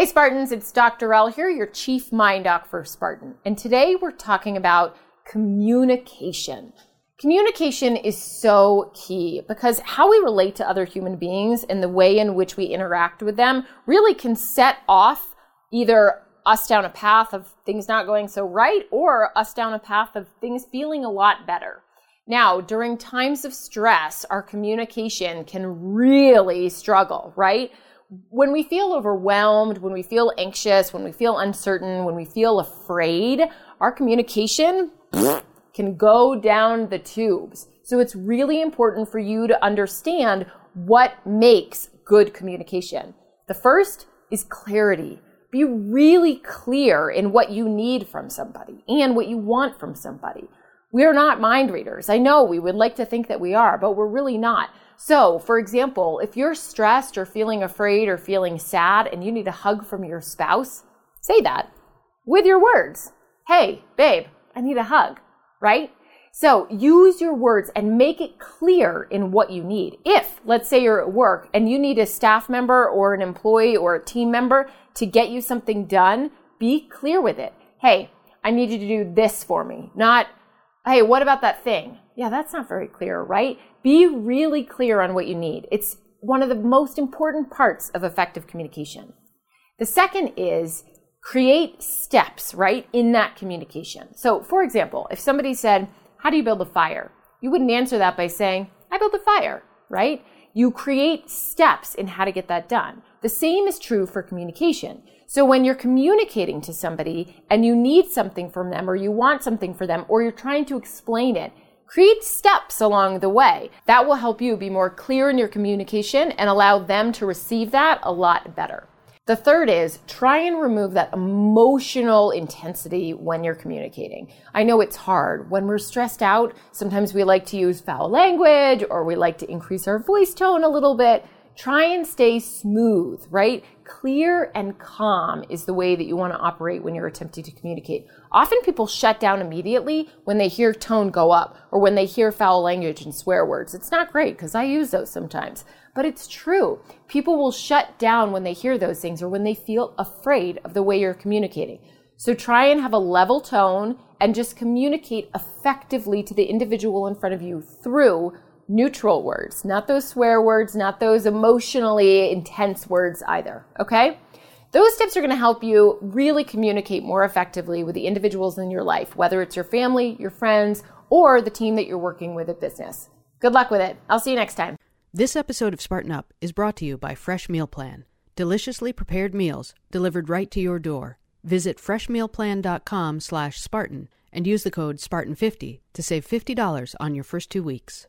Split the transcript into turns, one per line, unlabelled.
Hey Spartans, it's Dr. L here, your chief mind doc for Spartan. And today we're talking about communication. Communication is so key because how we relate to other human beings and the way in which we interact with them really can set off either us down a path of things not going so right or us down a path of things feeling a lot better. Now, during times of stress, our communication can really struggle, right? When we feel overwhelmed, when we feel anxious, when we feel uncertain, when we feel afraid, our communication can go down the tubes. So it's really important for you to understand what makes good communication. The first is clarity. Be really clear in what you need from somebody and what you want from somebody. We are not mind readers. I know we would like to think that we are, but we're really not. So, for example, if you're stressed or feeling afraid or feeling sad and you need a hug from your spouse, say that with your words. Hey, babe, I need a hug, right? So use your words and make it clear in what you need. If, let's say you're at work and you need a staff member or an employee or a team member to get you something done, be clear with it. Hey, I need you to do this for me. Not, hey, what about that thing? Yeah, that's not very clear, right? Be really clear on what you need. It's one of the most important parts of effective communication. The second is create steps, right, in that communication. So, for example, if somebody said, How do you build a fire? You wouldn't answer that by saying, I built a fire, right? You create steps in how to get that done. The same is true for communication. So when you're communicating to somebody and you need something from them or you want something for them or you're trying to explain it, create steps along the way. That will help you be more clear in your communication and allow them to receive that a lot better. The third is try and remove that emotional intensity when you're communicating. I know it's hard. When we're stressed out, sometimes we like to use foul language or we like to increase our voice tone a little bit. Try and stay smooth, right? Clear and calm is the way that you want to operate when you're attempting to communicate. Often people shut down immediately when they hear tone go up or when they hear foul language and swear words. It's not great because I use those sometimes, but it's true. People will shut down when they hear those things or when they feel afraid of the way you're communicating. So try and have a level tone and just communicate effectively to the individual in front of you through neutral words, not those swear words, not those emotionally intense words either. Okay? Those tips are going to help you really communicate more effectively with the individuals in your life, whether it's your family, your friends, or the team that you're working with at business. Good luck with it. I'll see you next time.
This episode of Spartan Up is brought to you by Fresh Meal Plan. Deliciously prepared meals delivered right to your door. Visit freshmealplan.com slash Spartan and use the code Spartan50 to save $50 on your first two weeks.